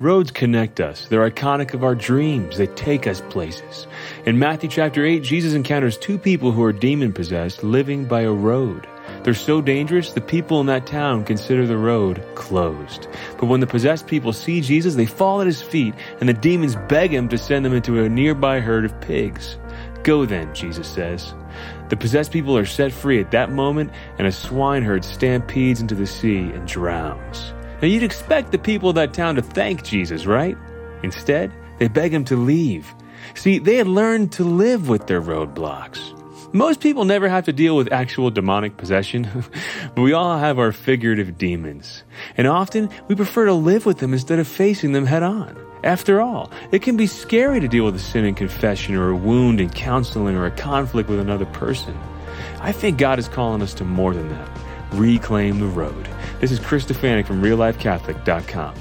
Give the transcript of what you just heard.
Roads connect us. They're iconic of our dreams. They take us places. In Matthew chapter 8, Jesus encounters two people who are demon possessed living by a road. They're so dangerous, the people in that town consider the road closed. But when the possessed people see Jesus, they fall at his feet, and the demons beg him to send them into a nearby herd of pigs. Go then, Jesus says. The possessed people are set free at that moment, and a swineherd stampedes into the sea and drowns. Now you'd expect the people of that town to thank Jesus, right? Instead, they beg him to leave. See, they had learned to live with their roadblocks. Most people never have to deal with actual demonic possession, but we all have our figurative demons. And often we prefer to live with them instead of facing them head on. After all, it can be scary to deal with a sin in confession or a wound in counseling or a conflict with another person. I think God is calling us to more than that. Reclaim the road. This is Chris Stefanick from RealLifeCatholic.com.